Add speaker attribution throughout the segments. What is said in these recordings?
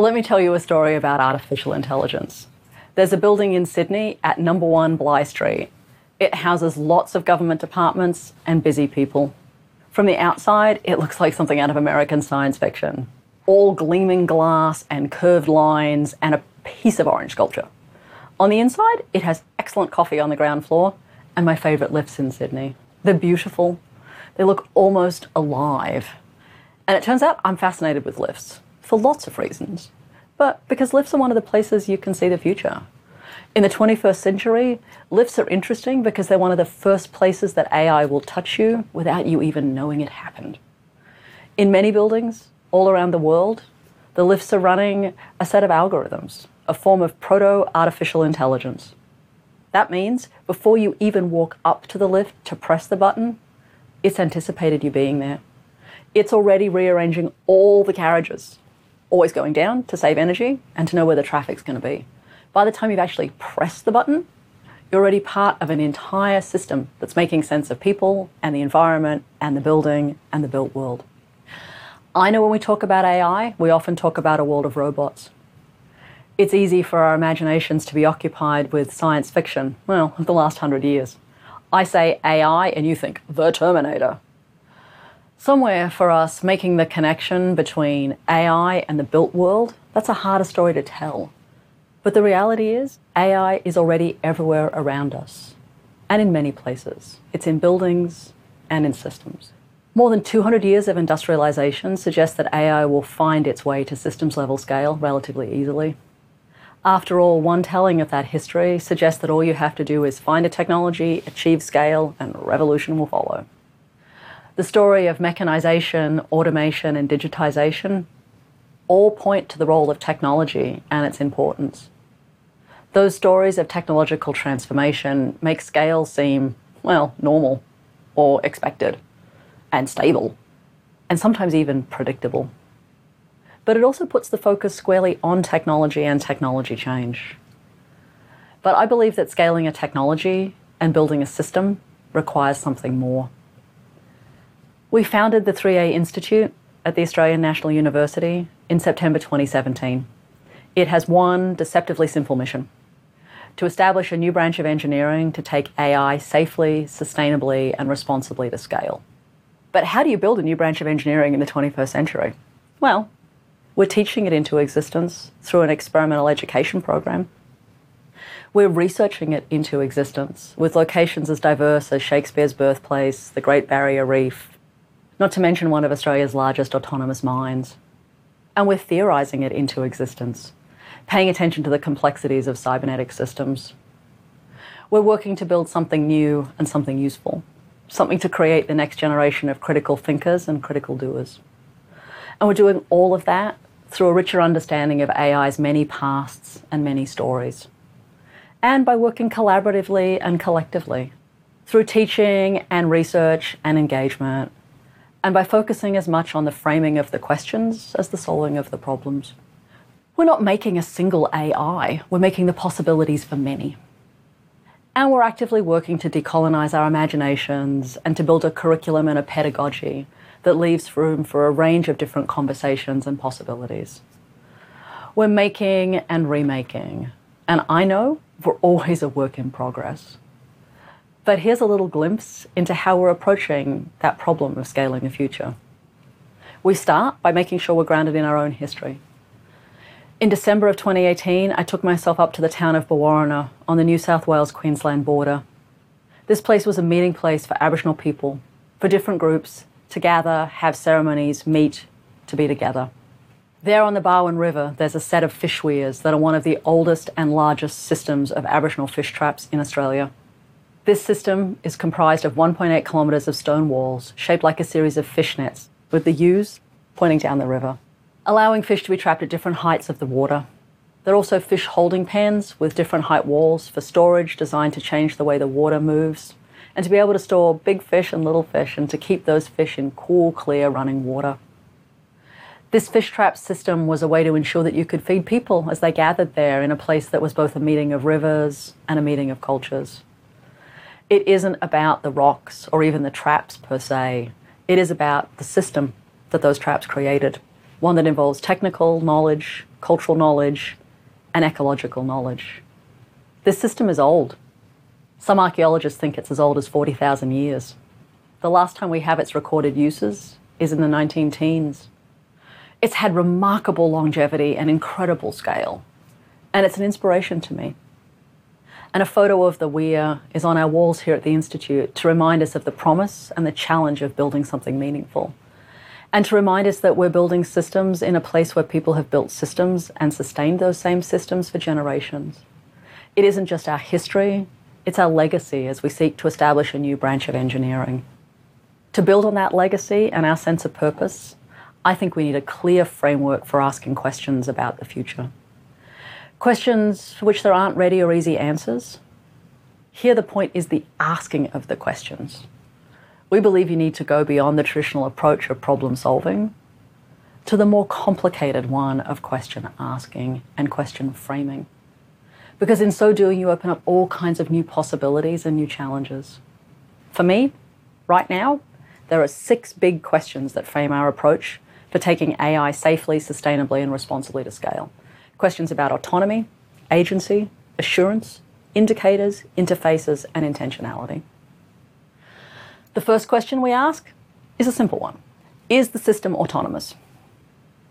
Speaker 1: Let me tell you a story about artificial intelligence. There's a building in Sydney at number one Bligh Street. It houses lots of government departments and busy people. From the outside, it looks like something out of American science fiction. All gleaming glass and curved lines and a piece of orange sculpture. On the inside, it has excellent coffee on the ground floor and my favourite lifts in Sydney. They're beautiful, they look almost alive. And it turns out I'm fascinated with lifts for lots of reasons. But because lifts are one of the places you can see the future. In the 21st century, lifts are interesting because they're one of the first places that AI will touch you without you even knowing it happened. In many buildings all around the world, the lifts are running a set of algorithms, a form of proto artificial intelligence. That means before you even walk up to the lift to press the button, it's anticipated you being there. It's already rearranging all the carriages, always going down to save energy and to know where the traffic's going to be. By the time you've actually pressed the button, you're already part of an entire system that's making sense of people and the environment and the building and the built world. I know when we talk about AI, we often talk about a world of robots. It's easy for our imaginations to be occupied with science fiction, well, the last hundred years. I say AI and you think the Terminator. Somewhere for us, making the connection between AI and the built world, that's a harder story to tell. But the reality is, AI is already everywhere around us and in many places. It's in buildings and in systems. More than 200 years of industrialization suggests that AI will find its way to systems level scale relatively easily. After all, one telling of that history suggests that all you have to do is find a technology, achieve scale, and revolution will follow. The story of mechanization, automation, and digitization all point to the role of technology and its importance. Those stories of technological transformation make scale seem, well, normal or expected and stable and sometimes even predictable but it also puts the focus squarely on technology and technology change. But I believe that scaling a technology and building a system requires something more. We founded the 3A Institute at the Australian National University in September 2017. It has one deceptively simple mission to establish a new branch of engineering to take AI safely, sustainably, and responsibly to scale. But how do you build a new branch of engineering in the 21st century? Well, we're teaching it into existence through an experimental education program. We're researching it into existence with locations as diverse as Shakespeare's birthplace, the Great Barrier Reef, not to mention one of Australia's largest autonomous mines. And we're theorising it into existence, paying attention to the complexities of cybernetic systems. We're working to build something new and something useful, something to create the next generation of critical thinkers and critical doers. And we're doing all of that through a richer understanding of AI's many pasts and many stories. And by working collaboratively and collectively through teaching and research and engagement, and by focusing as much on the framing of the questions as the solving of the problems. We're not making a single AI, we're making the possibilities for many. And we're actively working to decolonize our imaginations and to build a curriculum and a pedagogy that leaves room for a range of different conversations and possibilities. We're making and remaking, and I know we're always a work in progress. But here's a little glimpse into how we're approaching that problem of scaling the future. We start by making sure we're grounded in our own history. In December of 2018, I took myself up to the town of Brewarrina on the New South Wales Queensland border. This place was a meeting place for Aboriginal people, for different groups, to gather, have ceremonies, meet, to be together. There on the Barwon River, there's a set of fish weirs that are one of the oldest and largest systems of Aboriginal fish traps in Australia. This system is comprised of 1.8 kilometres of stone walls shaped like a series of fish nets, with the U's pointing down the river, allowing fish to be trapped at different heights of the water. There are also fish holding pens with different height walls for storage designed to change the way the water moves and to be able to store big fish and little fish and to keep those fish in cool, clear, running water. This fish trap system was a way to ensure that you could feed people as they gathered there in a place that was both a meeting of rivers and a meeting of cultures. It isn't about the rocks or even the traps per se, it is about the system that those traps created. one that involves technical knowledge, cultural knowledge, and ecological knowledge. This system is old. Some archaeologists think it's as old as 40,000 years. The last time we have its recorded uses is in the 19 teens. It's had remarkable longevity and incredible scale, and it's an inspiration to me. And a photo of the weir is on our walls here at the Institute to remind us of the promise and the challenge of building something meaningful. And to remind us that we're building systems in a place where people have built systems and sustained those same systems for generations. It isn't just our history, it's our legacy as we seek to establish a new branch of engineering. To build on that legacy and our sense of purpose, I think we need a clear framework for asking questions about the future. Questions for which there aren't ready or easy answers. Here, the point is the asking of the questions. We believe you need to go beyond the traditional approach of problem solving to the more complicated one of question asking and question framing. Because in so doing, you open up all kinds of new possibilities and new challenges. For me, right now, there are six big questions that frame our approach for taking AI safely, sustainably, and responsibly to scale questions about autonomy, agency, assurance, indicators, interfaces, and intentionality. The first question we ask is a simple one Is the system autonomous?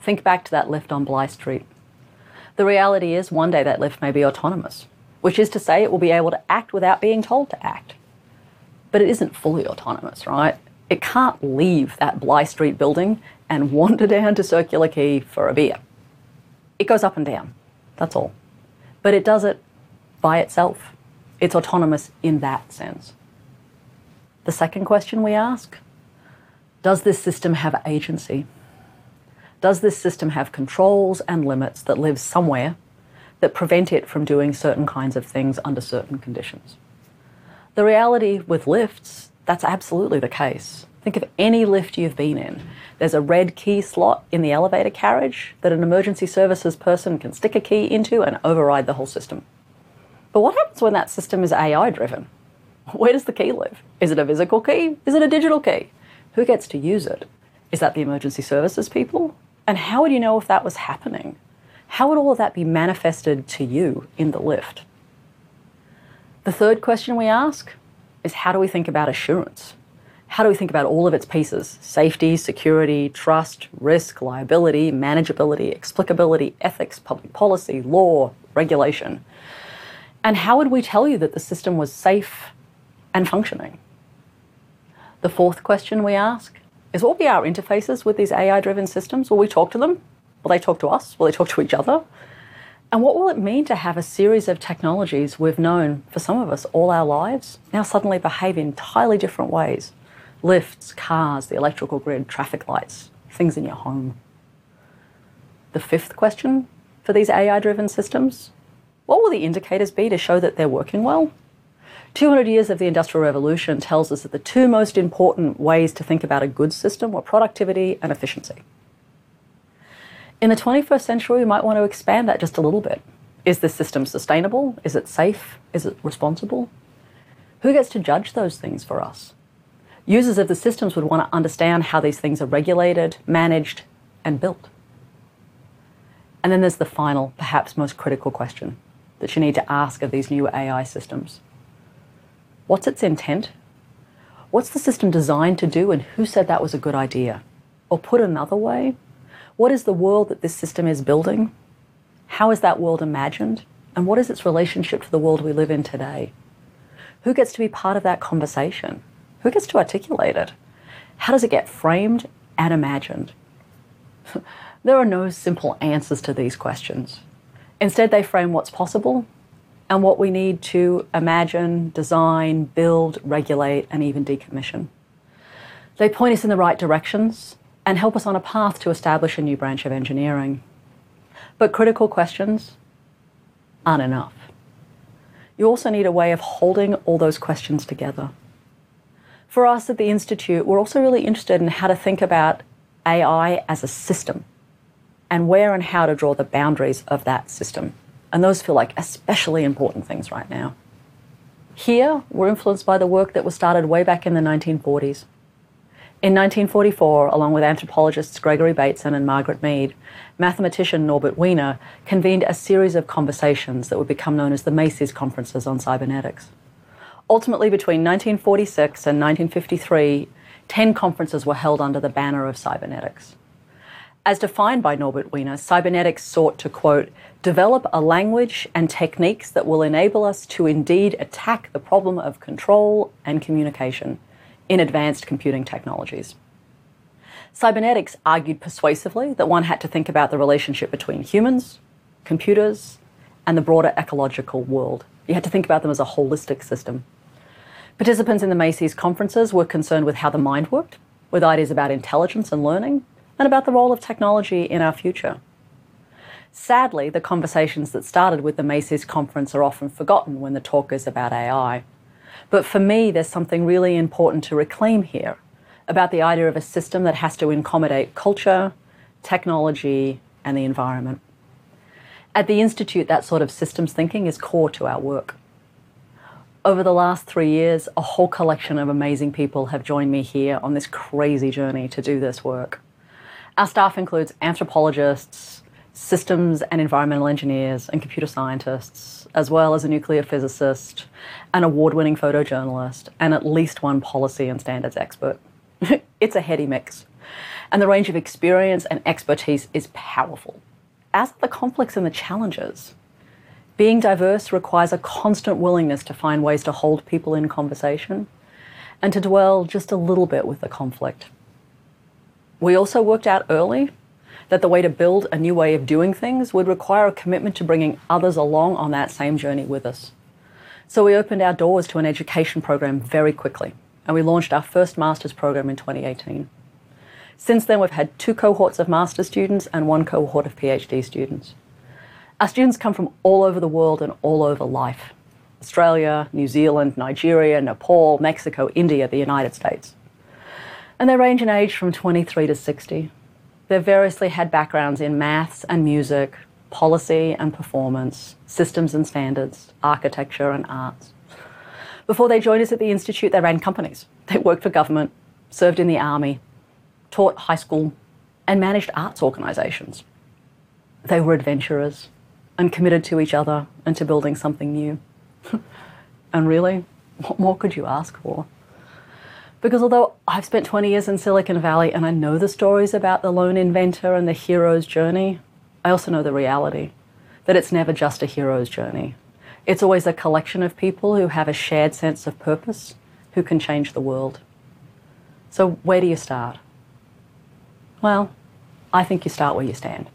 Speaker 1: Think back to that lift on Bligh Street. The reality is, one day that lift may be autonomous, which is to say, it will be able to act without being told to act. But it isn't fully autonomous, right? It can't leave that Bligh Street building and wander down to Circular Quay for a beer. It goes up and down. That's all. But it does it by itself. It's autonomous in that sense. The second question we ask Does this system have agency? Does this system have controls and limits that live somewhere that prevent it from doing certain kinds of things under certain conditions? The reality with lifts, that's absolutely the case. Think of any lift you've been in. There's a red key slot in the elevator carriage that an emergency services person can stick a key into and override the whole system. But what happens when that system is AI driven? Where does the key live? Is it a physical key? Is it a digital key? Who gets to use it? Is that the emergency services people? And how would you know if that was happening? How would all of that be manifested to you in the lift? The third question we ask is how do we think about assurance? How do we think about all of its pieces? Safety, security, trust, risk, liability, manageability, explicability, ethics, public policy, law, regulation. And how would we tell you that the system was safe and functioning? The fourth question we ask is what will be our interfaces with these AI driven systems? Will we talk to them? Will they talk to us? Will they talk to each other? And what will it mean to have a series of technologies we've known for some of us all our lives now suddenly behave in entirely different ways? Lifts, cars, the electrical grid, traffic lights, things in your home. The fifth question for these AI driven systems what will the indicators be to show that they're working well? 200 years of the Industrial Revolution tells us that the two most important ways to think about a good system were productivity and efficiency. In the 21st century, we might want to expand that just a little bit. Is this system sustainable? Is it safe? Is it responsible? Who gets to judge those things for us? Users of the systems would want to understand how these things are regulated, managed, and built. And then there's the final, perhaps most critical question that you need to ask of these new AI systems What's its intent? What's the system designed to do, and who said that was a good idea? Or put another way, what is the world that this system is building? How is that world imagined? And what is its relationship to the world we live in today? Who gets to be part of that conversation? Who gets to articulate it? How does it get framed and imagined? there are no simple answers to these questions. Instead, they frame what's possible and what we need to imagine, design, build, regulate, and even decommission. They point us in the right directions and help us on a path to establish a new branch of engineering. But critical questions aren't enough. You also need a way of holding all those questions together for us at the Institute, we're also really interested in how to think about AI as a system and where and how to draw the boundaries of that system. And those feel like especially important things right now. Here, we're influenced by the work that was started way back in the 1940s. In 1944, along with anthropologists Gregory Bateson and Margaret Mead, mathematician Norbert Wiener convened a series of conversations that would become known as the Macy's Conferences on Cybernetics. Ultimately, between 1946 and 1953, 10 conferences were held under the banner of cybernetics. As defined by Norbert Wiener, cybernetics sought to, quote, develop a language and techniques that will enable us to indeed attack the problem of control and communication in advanced computing technologies. Cybernetics argued persuasively that one had to think about the relationship between humans, computers, and the broader ecological world. You had to think about them as a holistic system. Participants in the Macy's conferences were concerned with how the mind worked, with ideas about intelligence and learning, and about the role of technology in our future. Sadly, the conversations that started with the Macy's conference are often forgotten when the talk is about AI. But for me, there's something really important to reclaim here about the idea of a system that has to accommodate culture, technology, and the environment. At the Institute, that sort of systems thinking is core to our work. Over the last three years, a whole collection of amazing people have joined me here on this crazy journey to do this work. Our staff includes anthropologists, systems and environmental engineers, and computer scientists, as well as a nuclear physicist, an award winning photojournalist, and at least one policy and standards expert. it's a heady mix. And the range of experience and expertise is powerful, as are the conflicts and the challenges. Being diverse requires a constant willingness to find ways to hold people in conversation and to dwell just a little bit with the conflict. We also worked out early that the way to build a new way of doing things would require a commitment to bringing others along on that same journey with us. So we opened our doors to an education program very quickly, and we launched our first master's program in 2018. Since then, we've had two cohorts of master's students and one cohort of PhD students. Our students come from all over the world and all over life Australia, New Zealand, Nigeria, Nepal, Mexico, India, the United States and they range in age from 23 to 60. They've variously had backgrounds in maths and music, policy and performance, systems and standards, architecture and arts. Before they joined us at the Institute, they ran companies. They worked for government, served in the army, taught high school, and managed arts organisations. They were adventurers and committed to each other and to building something new. and really, what more could you ask for? Because although I've spent 20 years in Silicon Valley and I know the stories about the lone inventor and the hero's journey, I also know the reality that it's never just a hero's journey. It's always a collection of people who have a shared sense of purpose who can change the world. So, where do you start? Well, I think you start where you stand.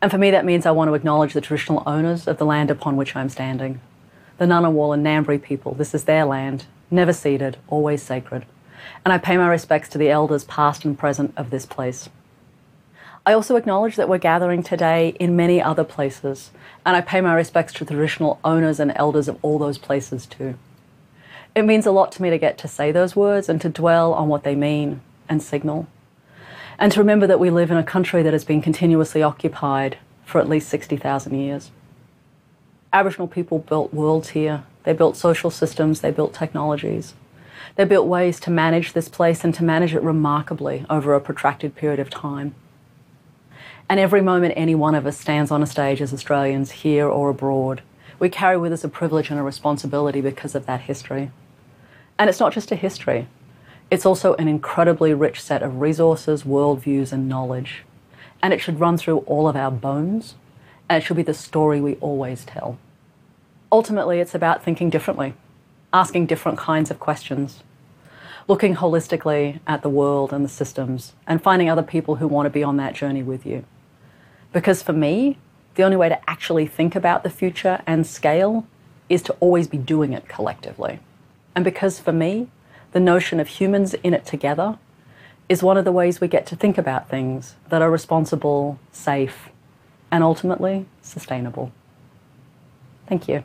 Speaker 1: And for me, that means I want to acknowledge the traditional owners of the land upon which I'm standing. The Ngunnawal and Ngambri people, this is their land, never ceded, always sacred and I pay my respects to the elders past and present of this place. I also acknowledge that we're gathering today in many other places, and I pay my respects to the traditional owners and elders of all those places too. It means a lot to me to get to say those words and to dwell on what they mean and signal. And to remember that we live in a country that has been continuously occupied for at least 60,000 years. Aboriginal people built worlds here, they built social systems, they built technologies. They built ways to manage this place and to manage it remarkably over a protracted period of time. And every moment any one of us stands on a stage as Australians, here or abroad, we carry with us a privilege and a responsibility because of that history. And it's not just a history, it's also an incredibly rich set of resources, worldviews, and knowledge. And it should run through all of our bones, and it should be the story we always tell. Ultimately, it's about thinking differently, asking different kinds of questions, looking holistically at the world and the systems, and finding other people who want to be on that journey with you. Because for me, the only way to actually think about the future and scale is to always be doing it collectively. And because for me, the notion of humans in it together is one of the ways we get to think about things that are responsible, safe, and ultimately sustainable. Thank you.